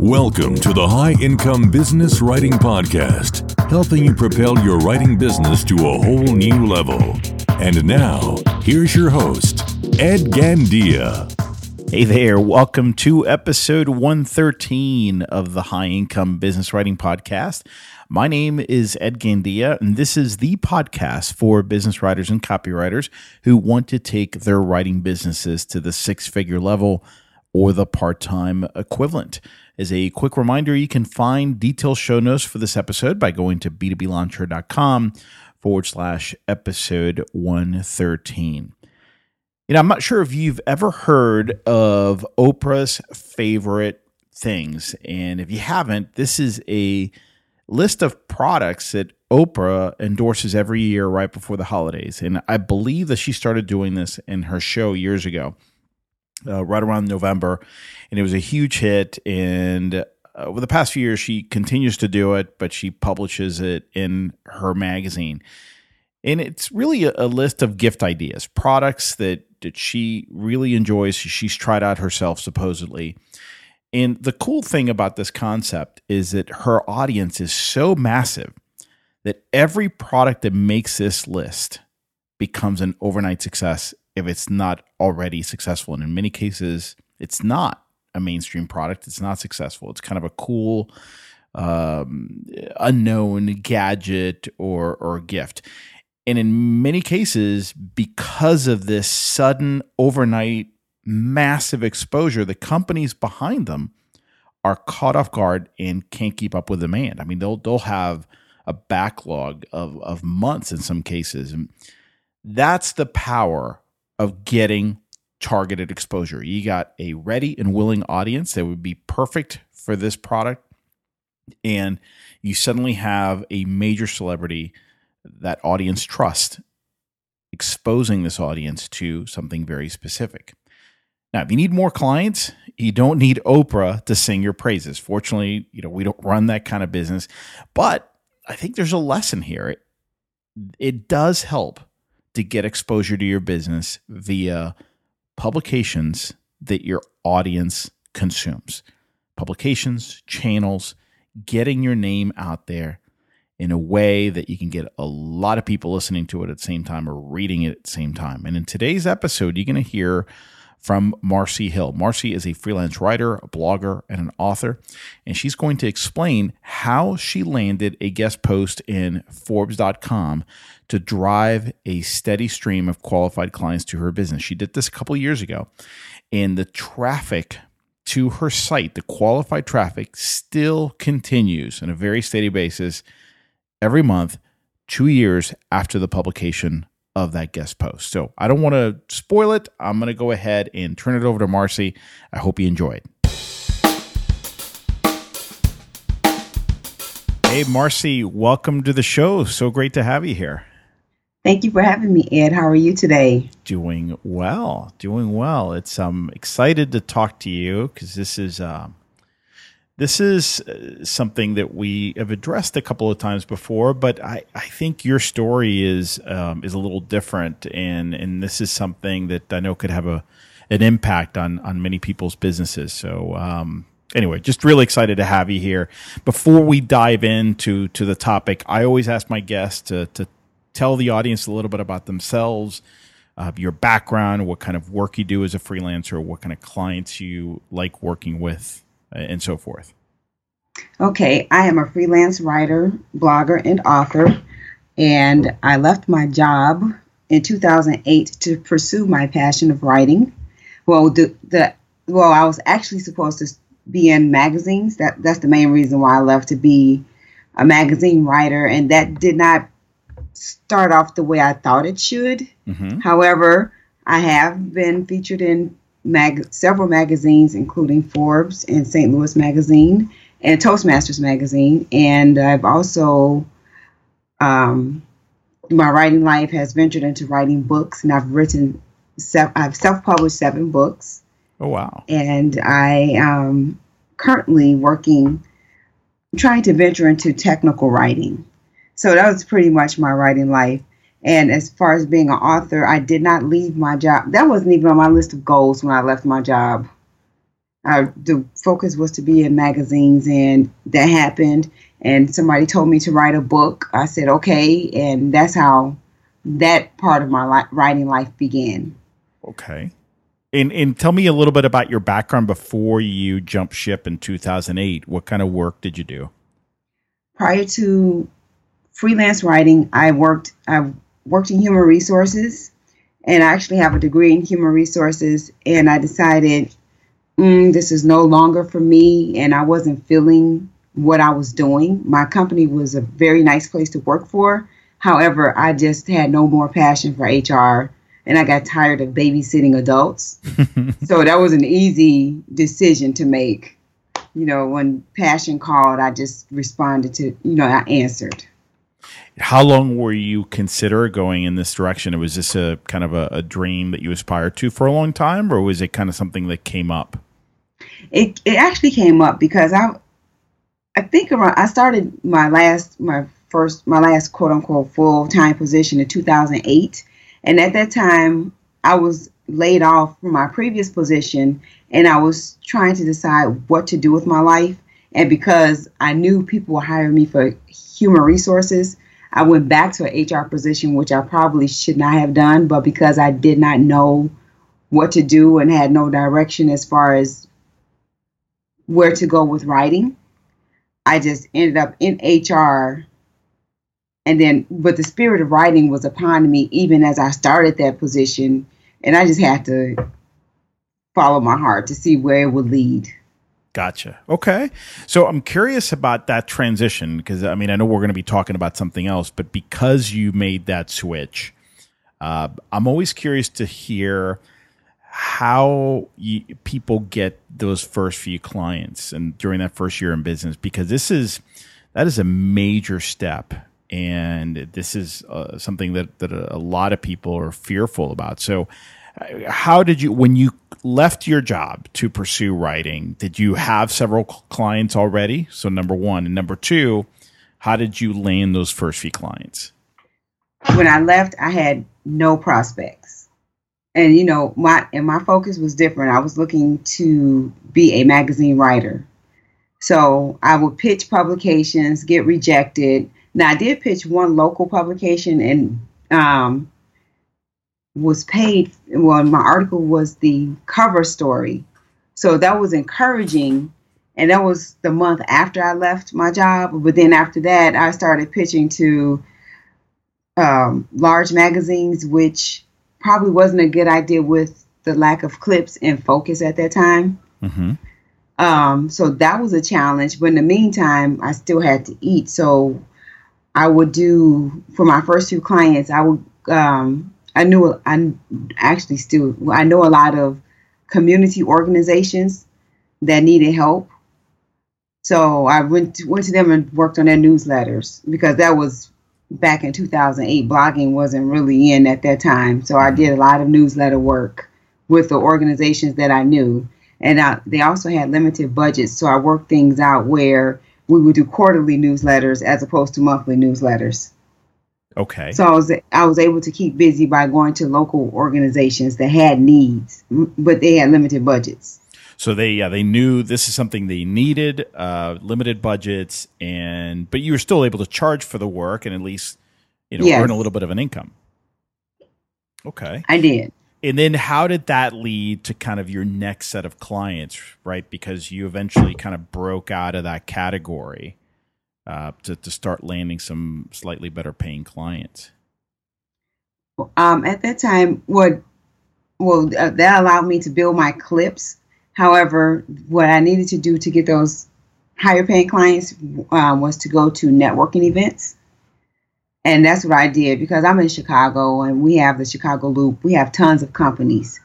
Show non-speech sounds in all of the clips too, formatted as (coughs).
Welcome to the High Income Business Writing Podcast, helping you propel your writing business to a whole new level. And now, here's your host, Ed Gandia. Hey there, welcome to episode 113 of the High Income Business Writing Podcast. My name is Ed Gandia, and this is the podcast for business writers and copywriters who want to take their writing businesses to the six figure level or the part time equivalent. As a quick reminder, you can find detailed show notes for this episode by going to b2blauncher.com forward slash episode 113. You know, I'm not sure if you've ever heard of Oprah's favorite things. And if you haven't, this is a list of products that Oprah endorses every year right before the holidays. And I believe that she started doing this in her show years ago uh, right around November, and it was a huge hit. And uh, over the past few years, she continues to do it, but she publishes it in her magazine. And it's really a, a list of gift ideas, products that, that she really enjoys. She's tried out herself, supposedly. And the cool thing about this concept is that her audience is so massive that every product that makes this list becomes an overnight success if it's not already successful. And in many cases, it's not a mainstream product. It's not successful. It's kind of a cool, um, unknown gadget or or gift. And in many cases, because of this sudden overnight massive exposure, the companies behind them are caught off guard and can't keep up with demand. I mean, they'll they'll have a backlog of of months in some cases. And that's the power of getting targeted exposure. You got a ready and willing audience that would be perfect for this product. And you suddenly have a major celebrity that audience trust exposing this audience to something very specific. Now, if you need more clients, you don't need Oprah to sing your praises. Fortunately, you know, we don't run that kind of business, but I think there's a lesson here. It, it does help to get exposure to your business via publications that your audience consumes. Publications, channels, getting your name out there in a way that you can get a lot of people listening to it at the same time or reading it at the same time. And in today's episode, you're going to hear from Marcy Hill. Marcy is a freelance writer, a blogger, and an author, and she's going to explain how she landed a guest post in Forbes.com to drive a steady stream of qualified clients to her business. She did this a couple years ago, and the traffic to her site, the qualified traffic, still continues on a very steady basis every month, two years after the publication of that guest post. So I don't want to spoil it. I'm going to go ahead and turn it over to Marcy. I hope you enjoyed. Hey, Marcy, welcome to the show. So great to have you here. Thank you for having me, Ed. How are you today? Doing well. Doing well. It's um excited to talk to you because this is um this is uh, something that we have addressed a couple of times before, but I, I think your story is um, is a little different, and and this is something that I know could have a an impact on on many people's businesses. So um, anyway, just really excited to have you here. Before we dive into to the topic, I always ask my guests to to tell the audience a little bit about themselves. Uh, your background, what kind of work you do as a freelancer, what kind of clients you like working with, and so forth? Okay, I am a freelance writer, blogger, and author, and I left my job in 2008 to pursue my passion of writing. Well, the, the well, I was actually supposed to be in magazines. That that's the main reason why I left to be a magazine writer, and that did not start off the way I thought it should. Mm-hmm. However, I have been featured in mag- several magazines, including Forbes and St. Louis Magazine and Toastmasters Magazine. And I've also, um, my writing life has ventured into writing books, and I've written, se- I've self-published seven books. Oh wow! And I am currently working, trying to venture into technical writing. So that was pretty much my writing life. And as far as being an author, I did not leave my job. That wasn't even on my list of goals when I left my job. I, the focus was to be in magazines, and that happened. And somebody told me to write a book. I said okay, and that's how that part of my li- writing life began. Okay. And, and tell me a little bit about your background before you jumped ship in 2008. What kind of work did you do? Prior to freelance writing, I worked I worked in human resources, and I actually have a degree in human resources. And I decided mm, this is no longer for me, and I wasn't feeling what I was doing. My company was a very nice place to work for. However, I just had no more passion for HR and I got tired of babysitting adults. (laughs) so that was an easy decision to make. You know, when passion called, I just responded to, you know, I answered. How long were you consider going in this direction? It was this a kind of a, a dream that you aspired to for a long time, or was it kind of something that came up? It it actually came up because I I think around I started my last my first my last quote unquote full time position in 2008 and at that time, I was laid off from my previous position and I was trying to decide what to do with my life. And because I knew people were hiring me for human resources, I went back to an HR position, which I probably should not have done. But because I did not know what to do and had no direction as far as where to go with writing, I just ended up in HR and then but the spirit of writing was upon me even as I started that position and I just had to follow my heart to see where it would lead. Gotcha. Okay. So I'm curious about that transition because I mean I know we're going to be talking about something else, but because you made that switch, uh, I'm always curious to hear how you, people get those first few clients and during that first year in business because this is that is a major step and this is uh, something that that a lot of people are fearful about. So, how did you when you left your job to pursue writing? Did you have several clients already? So, number one, and number two, how did you land those first few clients? When I left, I had no prospects, and you know my and my focus was different. I was looking to be a magazine writer. So I would pitch publications, get rejected, now I did pitch one local publication and um, was paid. Well, my article was the cover story, so that was encouraging. And that was the month after I left my job. But then after that, I started pitching to um, large magazines, which probably wasn't a good idea with the lack of clips and focus at that time. Mm-hmm. Um, so that was a challenge. But in the meantime, I still had to eat. So I would do for my first few clients. I would um, I knew I actually still I know a lot of community organizations that needed help. So I went to, went to them and worked on their newsletters because that was back in 2008. Blogging wasn't really in at that time, so I did a lot of newsletter work with the organizations that I knew, and I, they also had limited budgets, so I worked things out where we would do quarterly newsletters as opposed to monthly newsletters. Okay. So I was I was able to keep busy by going to local organizations that had needs, but they had limited budgets. So they yeah they knew this is something they needed, uh, limited budgets, and but you were still able to charge for the work and at least you know yes. earn a little bit of an income. Okay. I did and then how did that lead to kind of your next set of clients right because you eventually kind of broke out of that category uh, to, to start landing some slightly better paying clients um, at that time what well uh, that allowed me to build my clips however what i needed to do to get those higher paying clients um, was to go to networking events and that's what I did because I'm in Chicago and we have the Chicago Loop. We have tons of companies.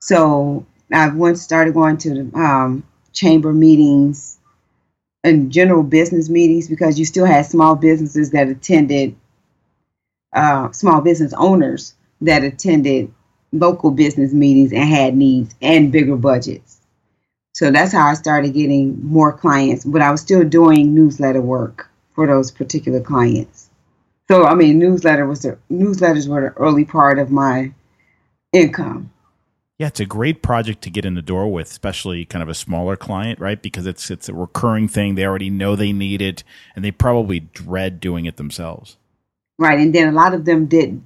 So I once started going to the um, chamber meetings and general business meetings because you still had small businesses that attended, uh, small business owners that attended local business meetings and had needs and bigger budgets. So that's how I started getting more clients, but I was still doing newsletter work for those particular clients. So I mean, newsletter was the newsletters were the early part of my income. Yeah, it's a great project to get in the door with, especially kind of a smaller client, right? Because it's it's a recurring thing. They already know they need it, and they probably dread doing it themselves. Right, and then a lot of them did.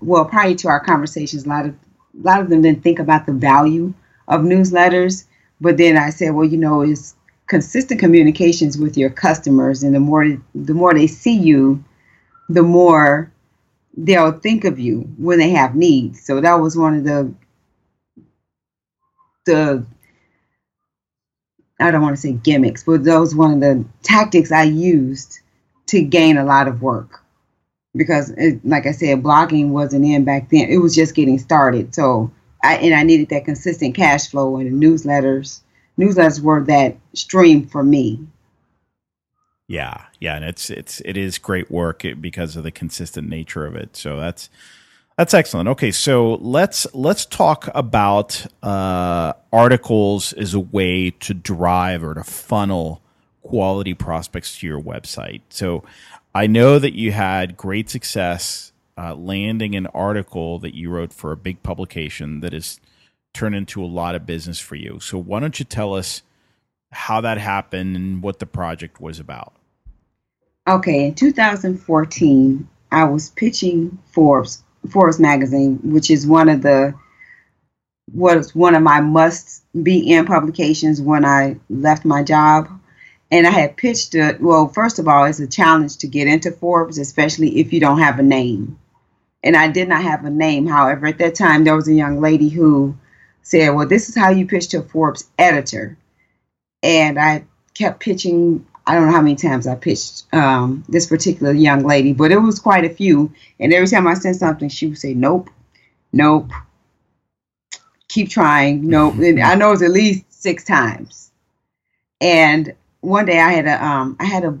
Well, prior to our conversations, a lot of a lot of them didn't think about the value of newsletters. But then I said, well, you know, it's consistent communications with your customers, and the more the more they see you, the more they'll think of you when they have needs. So that was one of the the I don't want to say gimmicks, but that was one of the tactics I used to gain a lot of work. Because, it, like I said, blogging wasn't in back then; it was just getting started. So, I and I needed that consistent cash flow, and the newsletters newsletters were that stream for me. Yeah, yeah, and it's it's it is great work because of the consistent nature of it. So that's that's excellent. Okay, so let's let's talk about uh, articles as a way to drive or to funnel quality prospects to your website. So I know that you had great success uh, landing an article that you wrote for a big publication that has turned into a lot of business for you. So why don't you tell us how that happened and what the project was about? Okay, in 2014, I was pitching Forbes Forbes magazine, which is one of the was one of my must be in publications when I left my job. And I had pitched it. Well, first of all, it's a challenge to get into Forbes, especially if you don't have a name. And I did not have a name. However, at that time, there was a young lady who said, Well, this is how you pitch to Forbes editor. And I kept pitching I don't know how many times I pitched um, this particular young lady, but it was quite a few. And every time I said something, she would say, "Nope, nope, keep trying, nope." And I know it was at least six times. And one day I had a um, I had a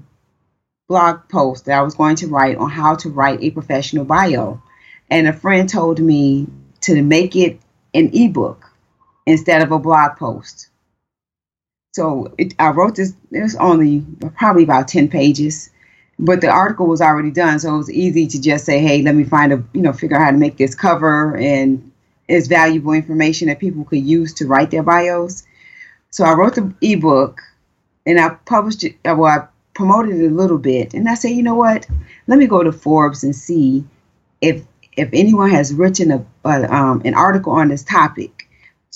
blog post that I was going to write on how to write a professional bio, and a friend told me to make it an ebook instead of a blog post. So it, I wrote this. It was only probably about ten pages, but the article was already done, so it was easy to just say, "Hey, let me find a you know figure out how to make this cover and it's valuable information that people could use to write their bios." So I wrote the ebook, and I published it. Uh, well, I promoted it a little bit, and I said, "You know what? Let me go to Forbes and see if if anyone has written a, a um, an article on this topic."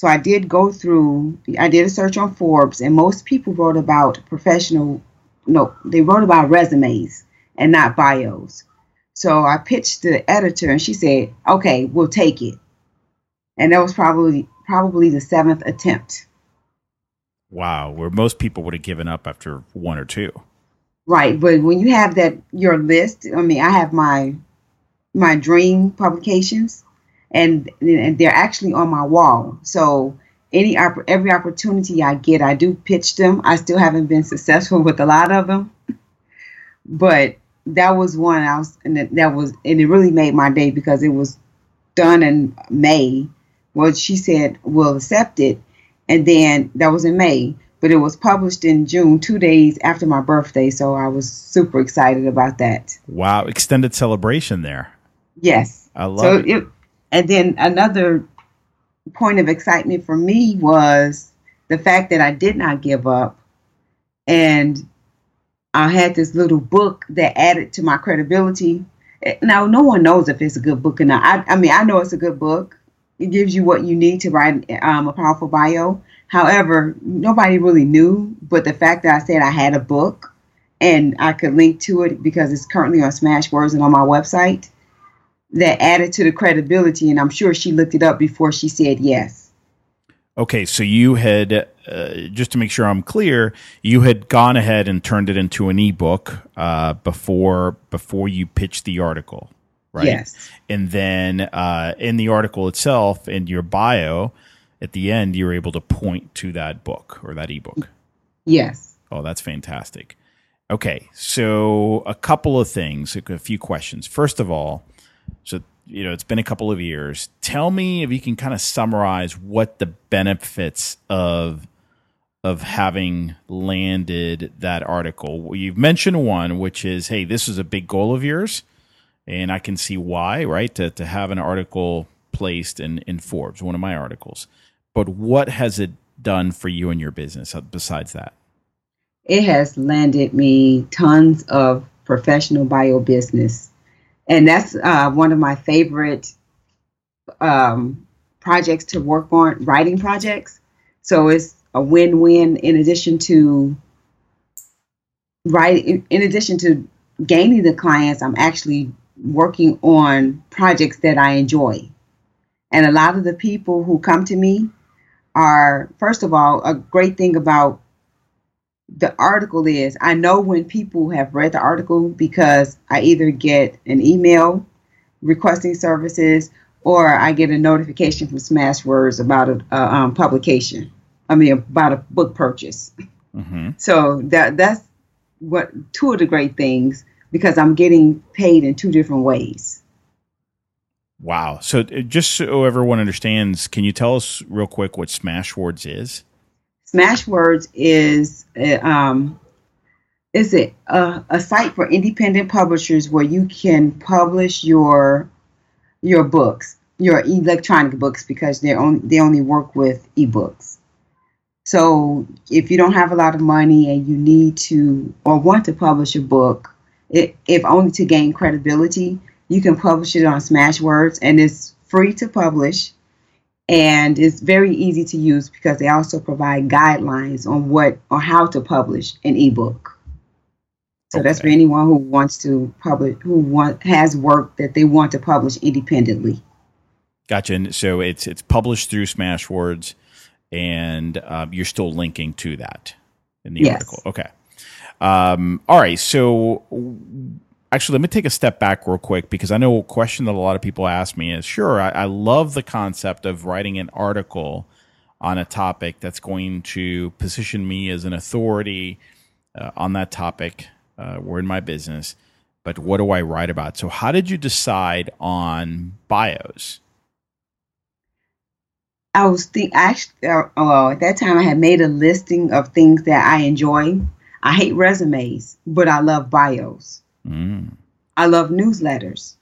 So I did go through, I did a search on Forbes, and most people wrote about professional, no, they wrote about resumes and not bios. So I pitched the editor, and she said, "Okay, we'll take it." And that was probably probably the seventh attempt. Wow, where most people would have given up after one or two. Right, but when you have that your list, I mean, I have my my dream publications and, and they're actually on my wall. So any every opportunity I get, I do pitch them. I still haven't been successful (laughs) with a lot of them, but that was one I was, and that was, and it really made my day because it was done in May. Well, she said we'll accept it, and then that was in May, but it was published in June, two days after my birthday. So I was super excited about that. Wow, extended celebration there. Yes, I love so it. it and then another point of excitement for me was the fact that I did not give up. And I had this little book that added to my credibility. Now, no one knows if it's a good book or not. I, I mean, I know it's a good book. It gives you what you need to write um, a powerful bio. However, nobody really knew. But the fact that I said I had a book and I could link to it because it's currently on Smashwords and on my website, that added to the credibility. And I'm sure she looked it up before she said yes. Okay, so you had, uh, just to make sure I'm clear, you had gone ahead and turned it into an ebook uh, before before you pitched the article, right? Yes. And then uh, in the article itself, in your bio, at the end, you're able to point to that book or that ebook. Yes. Oh, that's fantastic. Okay, so a couple of things, a few questions. First of all, so, you know, it's been a couple of years. Tell me if you can kind of summarize what the benefits of of having landed that article. You've mentioned one, which is, hey, this is a big goal of yours, and I can see why, right? To to have an article placed in in Forbes, one of my articles. But what has it done for you and your business uh, besides that? It has landed me tons of professional bio business, and that's uh, one of my favorite um, projects to work on, writing projects. So it's a win-win. In addition to writing, in addition to gaining the clients, I'm actually working on projects that I enjoy. And a lot of the people who come to me are, first of all, a great thing about the article is I know when people have read the article because I either get an email requesting services or I get a notification from Smashwords about a, a um, publication. I mean, about a book purchase. Mm-hmm. So that that's what two of the great things because I'm getting paid in two different ways. Wow. So uh, just so everyone understands, can you tell us real quick what Smashwords is? Smashwords is um, is it a, a site for independent publishers where you can publish your your books, your electronic books, because they only they only work with ebooks. So if you don't have a lot of money and you need to or want to publish a book, it, if only to gain credibility, you can publish it on Smashwords, and it's free to publish, and it's very easy to use because they also provide guidelines on what or how to publish an ebook. So okay. that's for anyone who wants to publish, who want has work that they want to publish independently. Gotcha. And so it's it's published through Smashwords, and um, you're still linking to that in the yes. article. Okay. Um, all right. So actually, let me take a step back real quick because I know a question that a lot of people ask me is: Sure, I, I love the concept of writing an article on a topic that's going to position me as an authority uh, on that topic uh, or in my business. But what do I write about? So, how did you decide on bios? I was think actually, uh, well, at that time I had made a listing of things that I enjoy. I hate resumes, but I love bios. Mm. I love newsletters,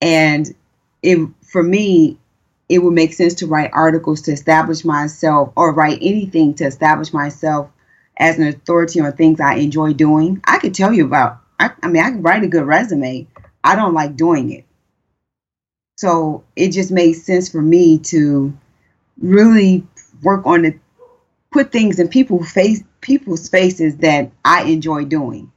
and it for me, it would make sense to write articles to establish myself, or write anything to establish myself as an authority on things I enjoy doing. I could tell you about. I, I mean, I can write a good resume. I don't like doing it. So it just made sense for me to really work on it, put things in people's face, people's faces that I enjoy doing.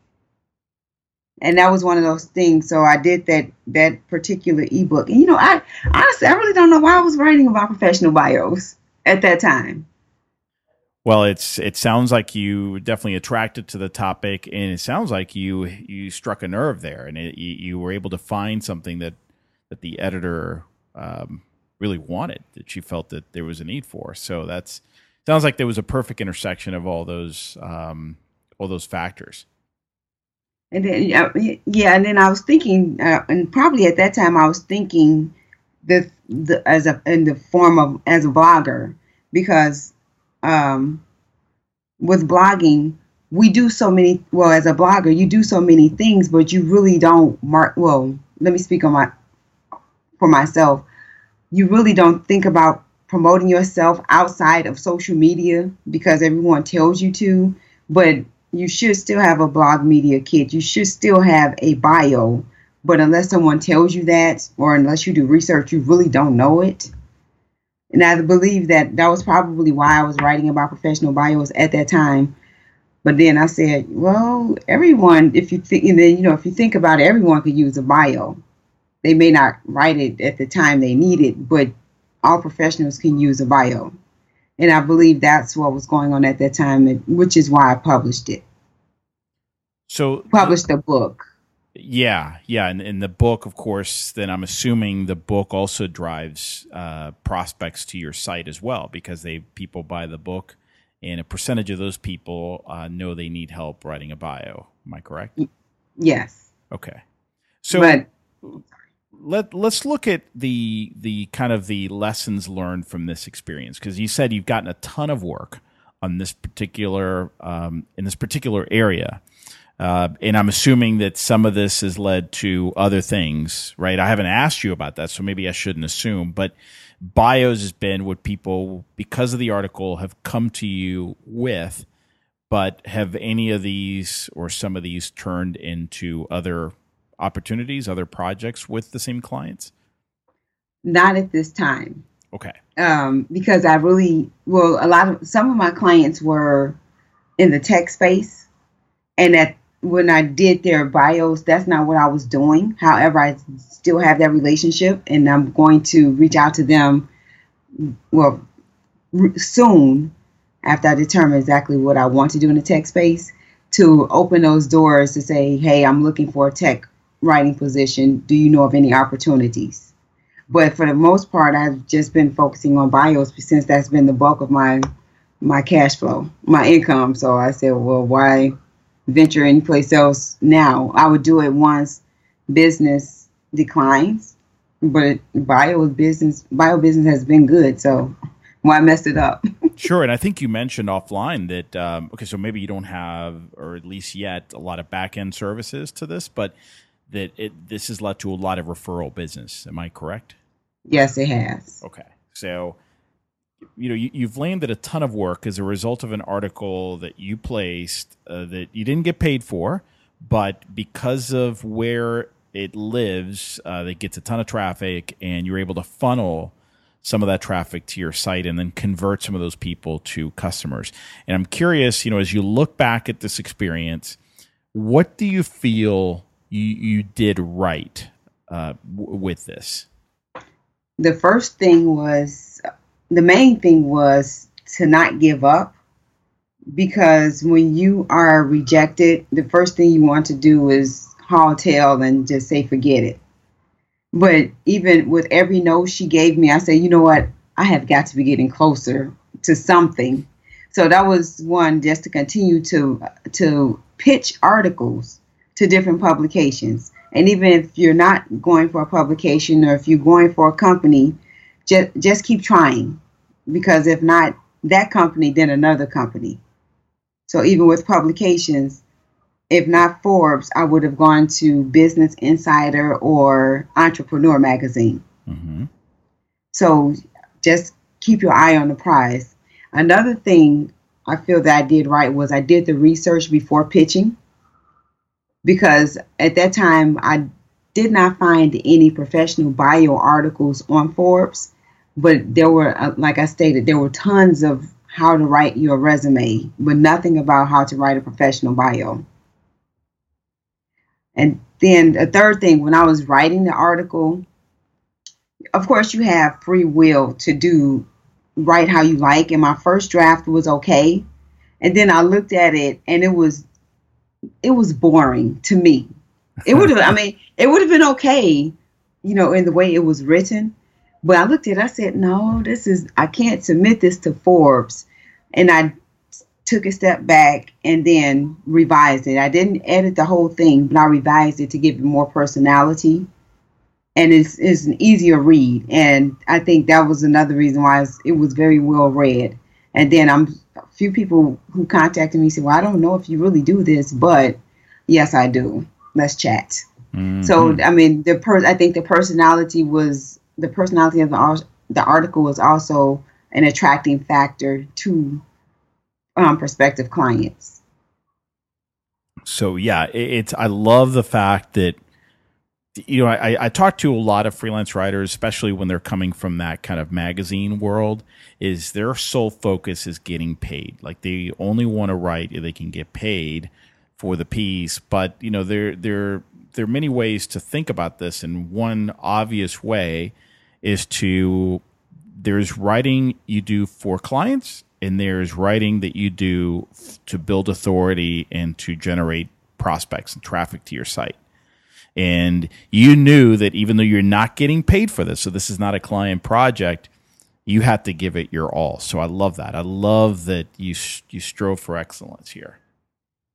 And that was one of those things. So I did that that particular ebook. And you know, I honestly I really don't know why I was writing about professional bios at that time. Well, it's it sounds like you definitely attracted to the topic, and it sounds like you you struck a nerve there, and it, you, you, were able to find something that that the editor um, really wanted, that she felt that there was a need for. So that's sounds like there was a perfect intersection of all those um, all those factors. And then yeah, and then I was thinking, uh, and probably at that time I was thinking the the as a in the form of as a blogger because um, with blogging we do so many well as a blogger you do so many things but you really don't mark well let me speak on my for myself. You really don't think about promoting yourself outside of social media because everyone tells you to but you should still have a blog media kit you should still have a bio but unless someone tells you that or unless you do research you really don't know it and I believe that that was probably why I was writing about professional bios at that time. But then I said, well, everyone, if you think, and then, you know, if you think about it, everyone could use a bio. They may not write it at the time they need it, but all professionals can use a bio. And I believe that's what was going on at that time, which is why I published it. So published the book. Yeah, yeah, and in the book, of course, then I'm assuming the book also drives uh, prospects to your site as well because they people buy the book, and a percentage of those people uh, know they need help writing a bio. Am I correct? Yes. Okay. So but, let let's look at the the kind of the lessons learned from this experience because you said you've gotten a ton of work on this particular um, in this particular area Uh, and I'm assuming that some of this has led to other things, right? I haven't asked you about that, so maybe I shouldn't assume. But bios has been what people, because of the article, have come to you with. But have any of these or some of these turned into other opportunities, other projects with the same clients? Not at this time. Okay. Um, because I really, well, a lot of some of my clients were in the tech space, and at when I did their bios, that's not what I was doing. However, I still have that relationship, and I'm going to reach out to them. Well, soon after I determine exactly what I want to do in the tech space to open those doors to say, hey, I'm looking for a tech writing position. Do you know of any opportunities? But for the most part, I've just been focusing on bios since that's been the bulk of my my cash flow, my income. So I said, well, why venture anyplace else now. I would do it once business declines, but bio business bio business has been good, so why mess it up? (laughs) sure, and I think you mentioned offline that um, okay, so maybe you don't have, or at least yet, a lot of back end services to this, but that it this has led to a lot of referral business. Am I correct? Yes, it has. Okay, so you know you, have landed a ton of work as a result of an article that you placed uh, that you didn't get paid for, but because of where it lives, uh, it gets a ton of traffic, and you're able to funnel some of that traffic to your site and then convert some of those people to customers. And I'm curious, you know, as you look back at this experience, what do you feel you, you did right uh, w- with this? The first thing was the main thing was to not give up because when you are rejected, the first thing you want to do is haul tail and just say forget it. But even with every no she gave me, I said, you know what? I have got to be getting closer to something. So that was one just to continue to to pitch articles to different publications. And even if you're not going for a publication or if you're going for a company, just just keep trying. Because if not that company then another company. So even with publications if not forbes i would have gone to business insider or entrepreneur magazine. Mm-hmm. so just keep your eye on the prize. Another thing i feel that i did right was i did the research before pitching because at that time i did not find any professional bio articles on forbes but there were, uh, like I stated, there were tons of how to write your resume, but nothing about how to write a professional bio. And then a third thing, when I was writing the article, of course, you have free will to do write how you like. And my first draft was okay. And then I looked at it and it was it was boring to me. It would have I mean, it would have been okay, you know, in the way it was written, but I looked at it, I said, no, this is, I can't submit this to Forbes. And I took a step back and then revised it. I didn't edit the whole thing, but I revised it to give it more personality. And it's, it's an easier read. And I think that was another reason why it was very well read. And then I'm few people who contacted me said, Well, I don't know if you really do this, but yes, I do. Let's chat. Mm-hmm. So I mean, the per I think the personality was the personality of the, the article was also an attracting factor to um, prospective clients. So yeah, it's I love the fact that you know I, I talk to a lot of freelance writers, especially when they're coming from that kind of magazine world. Is their sole focus is getting paid? Like they only want to write if they can get paid for the piece. But you know there there there are many ways to think about this, and one obvious way is to there's writing you do for clients and there's writing that you do to build authority and to generate prospects and traffic to your site. And you knew that even though you're not getting paid for this, so this is not a client project, you have to give it your all. So I love that. I love that you you strove for excellence here.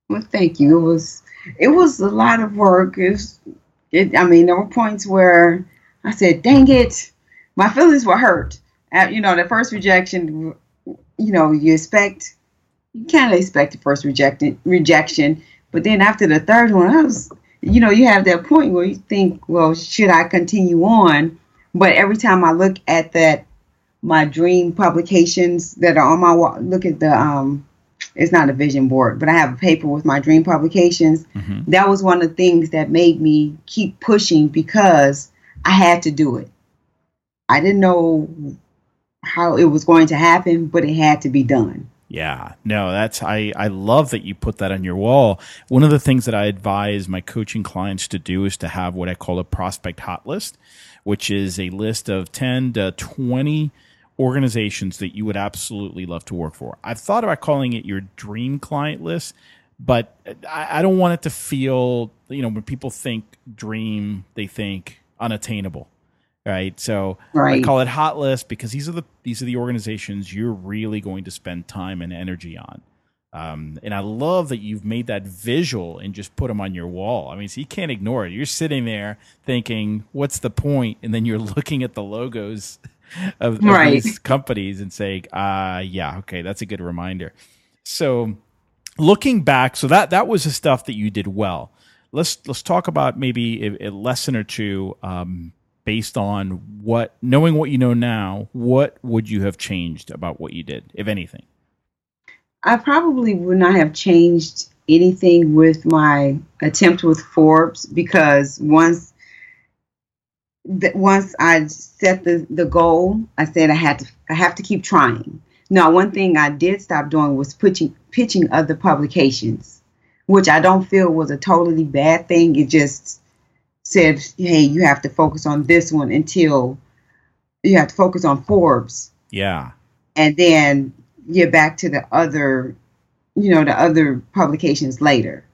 Well, thank you. It was it was a lot of work. It, was, it I mean, there were points where I said, "Dang it." my feelings were hurt. At, you know, the first rejection, you know, you expect, you kind of expect the first rejection, rejection, But then after the third one, I was, you know, you have that point where you think, well, should I continue on? But every time I look at that, my dream publications that are on my wall, look at the, um, it's not a vision board, but I have a paper with my dream publications. Mm-hmm. That was one of the things that made me keep pushing because I had to do it. I didn't know how it was going to happen, but it had to be done. Yeah, no, that's I I love that you put that on your wall. One of the things that I advise my coaching clients to do is to have what I call a prospect hot list, which is a list of 10 to 20 organizations that you would absolutely love to work for. I've thought about calling it your dream client list, but I, I don't want it to feel, you know, when people think dream, they think unattainable right? So right. I call it hot list because these are the these are the organizations you're really going to spend time and energy on. Um, and I love that you've made that visual and just put them on your wall. I mean, so you can't ignore it. You're sitting there thinking, "What's the point?" And then you're (laughs) looking at the logos of, of right. these companies and saying, "Ah, uh, yeah, okay, that's a good reminder." So, looking back, so that that was the stuff that you did well. Let's let's talk about maybe a, a lesson or two um, based on what knowing what you know now, what would you have changed about what you did, if anything? I probably would not have changed anything with my attempt with Forbes because once once I set the, the goal, I said I had to I have to keep trying. Now, one thing I did stop doing was pitching pitching other publications, which I don't feel was a totally bad thing. It just said, hey, you have to focus on this one until you have to focus on Forbes. Yeah. And then get back to the other, you know, the other publications later.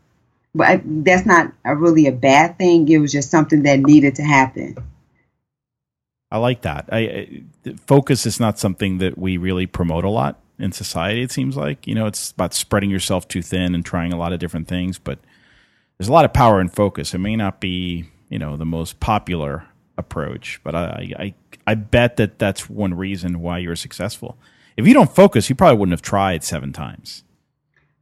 But I, that's not a, really a bad thing. It was just something that needed to happen. I like that. I, I focus is not something that we really promote a lot in society. It seems like you know it's about spreading yourself too thin and trying a lot of different things. But there's a lot of power in focus. It may not be you know the most popular approach, but I, I I bet that that's one reason why you're successful. If you don't focus, you probably wouldn't have tried seven times.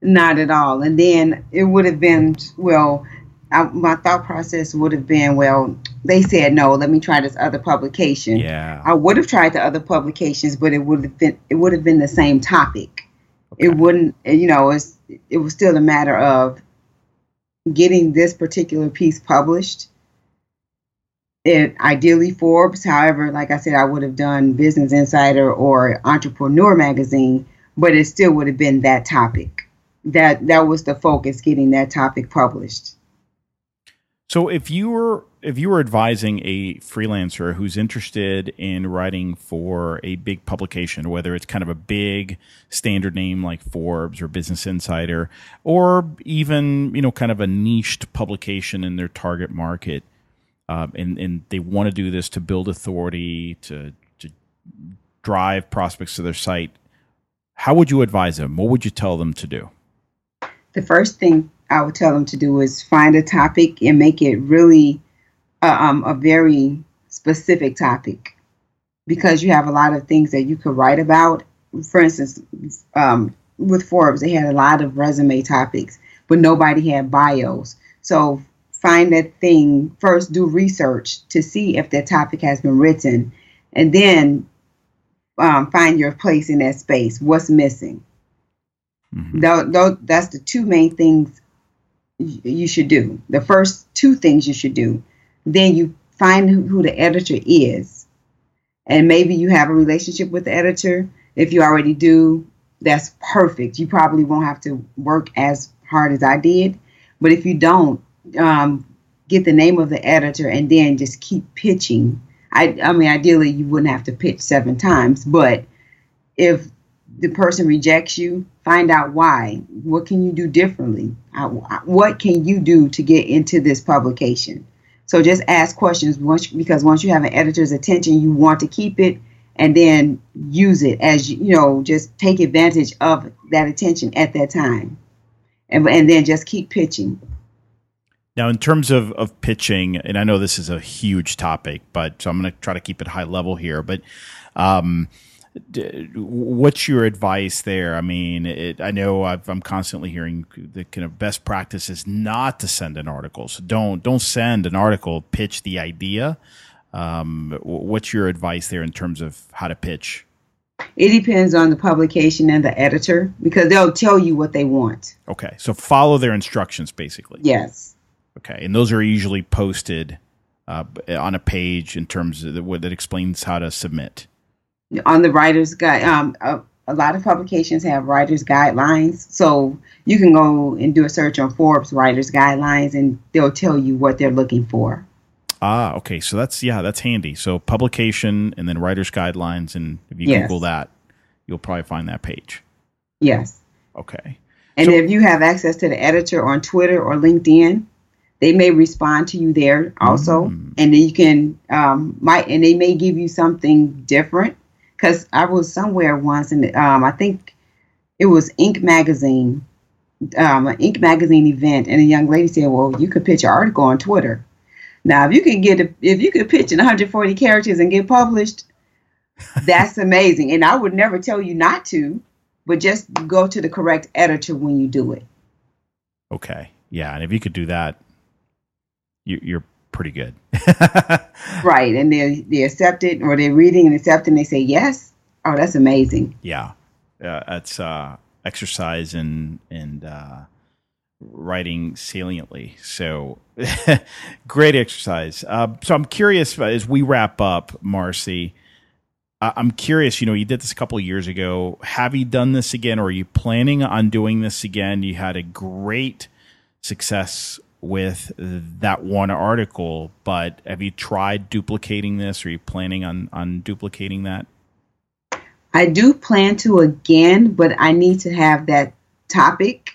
Not at all. And then it would have been well. I, my thought process would have been, well, they said no. Let me try this other publication. Yeah, I would have tried the other publications, but it would have been it would have been the same topic. Okay. It wouldn't, you know, it's it was still a matter of getting this particular piece published it ideally Forbes. However, like I said, I would have done Business Insider or Entrepreneur Magazine, but it still would have been that topic. That that was the focus, getting that topic published. So if you were if you were advising a freelancer who's interested in writing for a big publication, whether it's kind of a big standard name like Forbes or Business Insider, or even you know kind of a niched publication in their target market, um, and and they want to do this to build authority to to drive prospects to their site. How would you advise them? What would you tell them to do? The first thing I would tell them to do is find a topic and make it really uh, um, a very specific topic because you have a lot of things that you could write about. For instance, um, with Forbes, they had a lot of resume topics, but nobody had bios. So find that thing first do research to see if that topic has been written and then um, find your place in that space what's missing. Mm-hmm. th- th- that's the two main things you should do. The first two things you should do then you find who the editor is. And maybe you have a relationship with the editor. If you already do that's perfect. You probably won't have to work as hard as i did. But if you don't um, get the name of the editor and then just keep pitching. I, I mean, ideally, you wouldn't have to pitch seven times, but if the person rejects you, find out why. What can you do differently? What can you do to get into this publication? So just ask questions once, because once you have an editor's attention, you want to keep it and then use it as you know, just take advantage of that attention at that time, and and then just keep pitching. Now, in terms of, of pitching, and I know this is a huge topic, but so I'm going to try to keep it high level here. But um, what's your advice there? I mean, it, I know i am constantly hearing the kind of best practice is not to send an article. So don't don't send an article. Pitch the idea. Um, what's your advice there in terms of how to pitch? It depends on the publication and the editor because they'll tell you what they want. Okay, so follow their instructions, basically. Yes. Okay, and those are usually posted uh, on a page in terms of the, that explains how to submit on the writer's guide. Um, a, a, lot of publications have writer's guidelines, so you can go and do a search on Forbes writer's guidelines, and they'll tell you what they're looking for. Ah, okay. So that's yeah, that's handy. So publication and then writer's guidelines, and if you yes. Google that, you'll probably find that page. Yes. Okay. And so, if you have access to the editor on Twitter or LinkedIn, they may respond to you there also, mm. and then you can um, might and they may give you something different because I was somewhere once, and um, I think it was Inc. magazine, um, an Inc. magazine event, and a young lady said, "Well, you could pitch an article on Twitter." Now, if you can get a, if you could pitch in 140 characters and get published, that's (laughs) amazing. And I would never tell you not to, but just go to the correct editor when you do it. Okay, yeah, and if you could do that, you, you're pretty good. (laughs) right. And they they accept it or they're reading and accept and they say yes. Oh, that's amazing. Yeah. Uh, that's uh, exercise and and uh, writing saliently. So (laughs) great exercise. Uh, so I'm curious as we wrap up, Marcie. I'm curious. You know, you did this a couple of years ago. Have you done this again, or are you planning on doing this again? You had a great success with that one article, but have you tried duplicating this? Are you planning on, on duplicating that? I do plan to again, but I need to have that topic,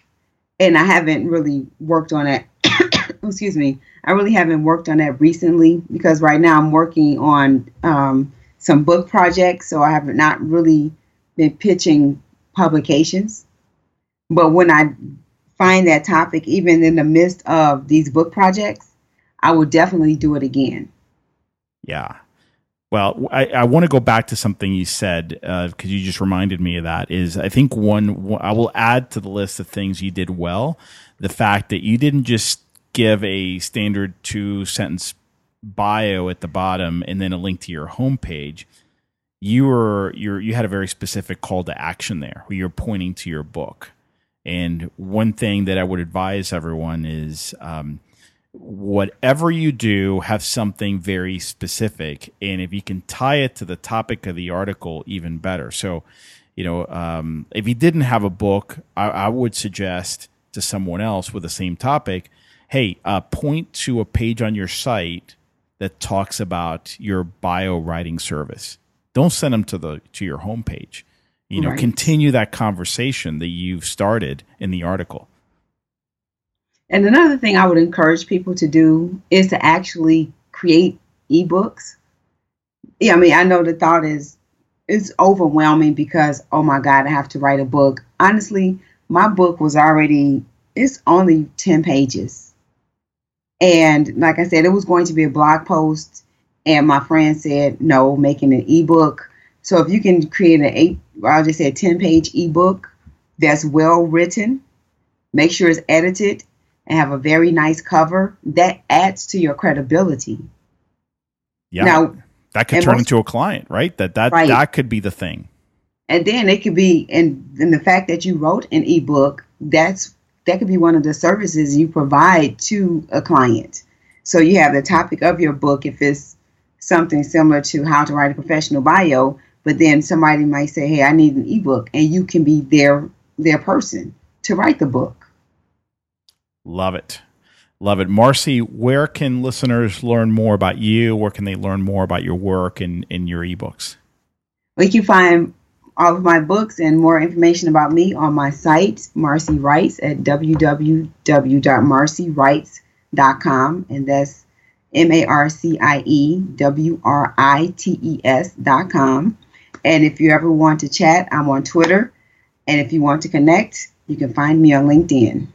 and I haven't really worked on it. (coughs) Excuse me. I really haven't worked on that recently because right now I'm working on um, some book projects, so I have not really been pitching publications. But when I find that topic, even in the midst of these book projects, I will definitely do it again. Yeah. Well, I, I want to go back to something you said because uh, you just reminded me of that. Is I think one I will add to the list of things you did well the fact that you didn't just give a standard two sentence bio at the bottom and then a link to your homepage. You were you you had a very specific call to action there, where you're pointing to your book. And one thing that I would advise everyone is um, whatever you do, have something very specific. And if you can tie it to the topic of the article, even better. So, you know, um, if you didn't have a book, I, I, would suggest to someone else with the same topic, hey, uh, point to a page on your site that talks about your bio writing service. Don't send them to the to your homepage you know right. continue that conversation that you've started in the article. And another thing i would encourage people to do is to actually create ebooks. Yeah i mean i know the thought is it's overwhelming because oh my god i have to write a book. Honestly my book was already it's only 10 pages. And like i said it was going to be a blog post. And my friend said no making an ebook so if you can create an eight, I'll just say a 10 page ebook that's well written, make sure it's edited and have a very nice cover, that adds to your credibility. Yeah. Now, that could turn most, into a client, right? That that right. that could be the thing. And then it could be and, and the fact that you wrote an ebook, that's that could be one of the services you provide to a client. So you have the topic of your book if it's something similar to how to write a professional bio, but then somebody might say, "Hey, I need an ebook," and you can be their their person to write the book. Love it. Love it. Marcie, where can listeners learn more about you? Where can they learn more about your work and in your ebooks? Well, you can find all of my books and more information about me on my site, Marcie Writes, at www.marciewrites.com. And that's M A R C I E W R I T E S dot com. And if you ever want to chat, I'm on Twitter. And if you want to connect, you can find me on LinkedIn.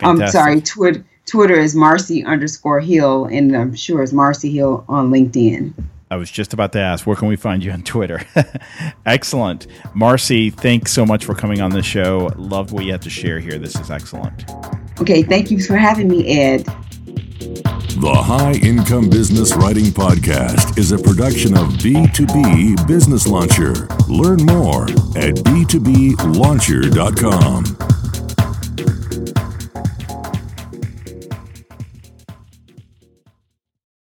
Fantastic. I'm sorry, Twitter. Twitter is Marcie underscore Hill, and I'm sure it's Marcie Hill on LinkedIn. I was just about to ask, where can we find you on Twitter? (laughs) excellent. Marcie, thanks so much for coming on the show. Love what you have to share here. This is excellent. Okay, thank you for having me, Ed. The High Income Business Writing Podcast is a production of B2B Business Launcher. Learn more at b2blauncher.com.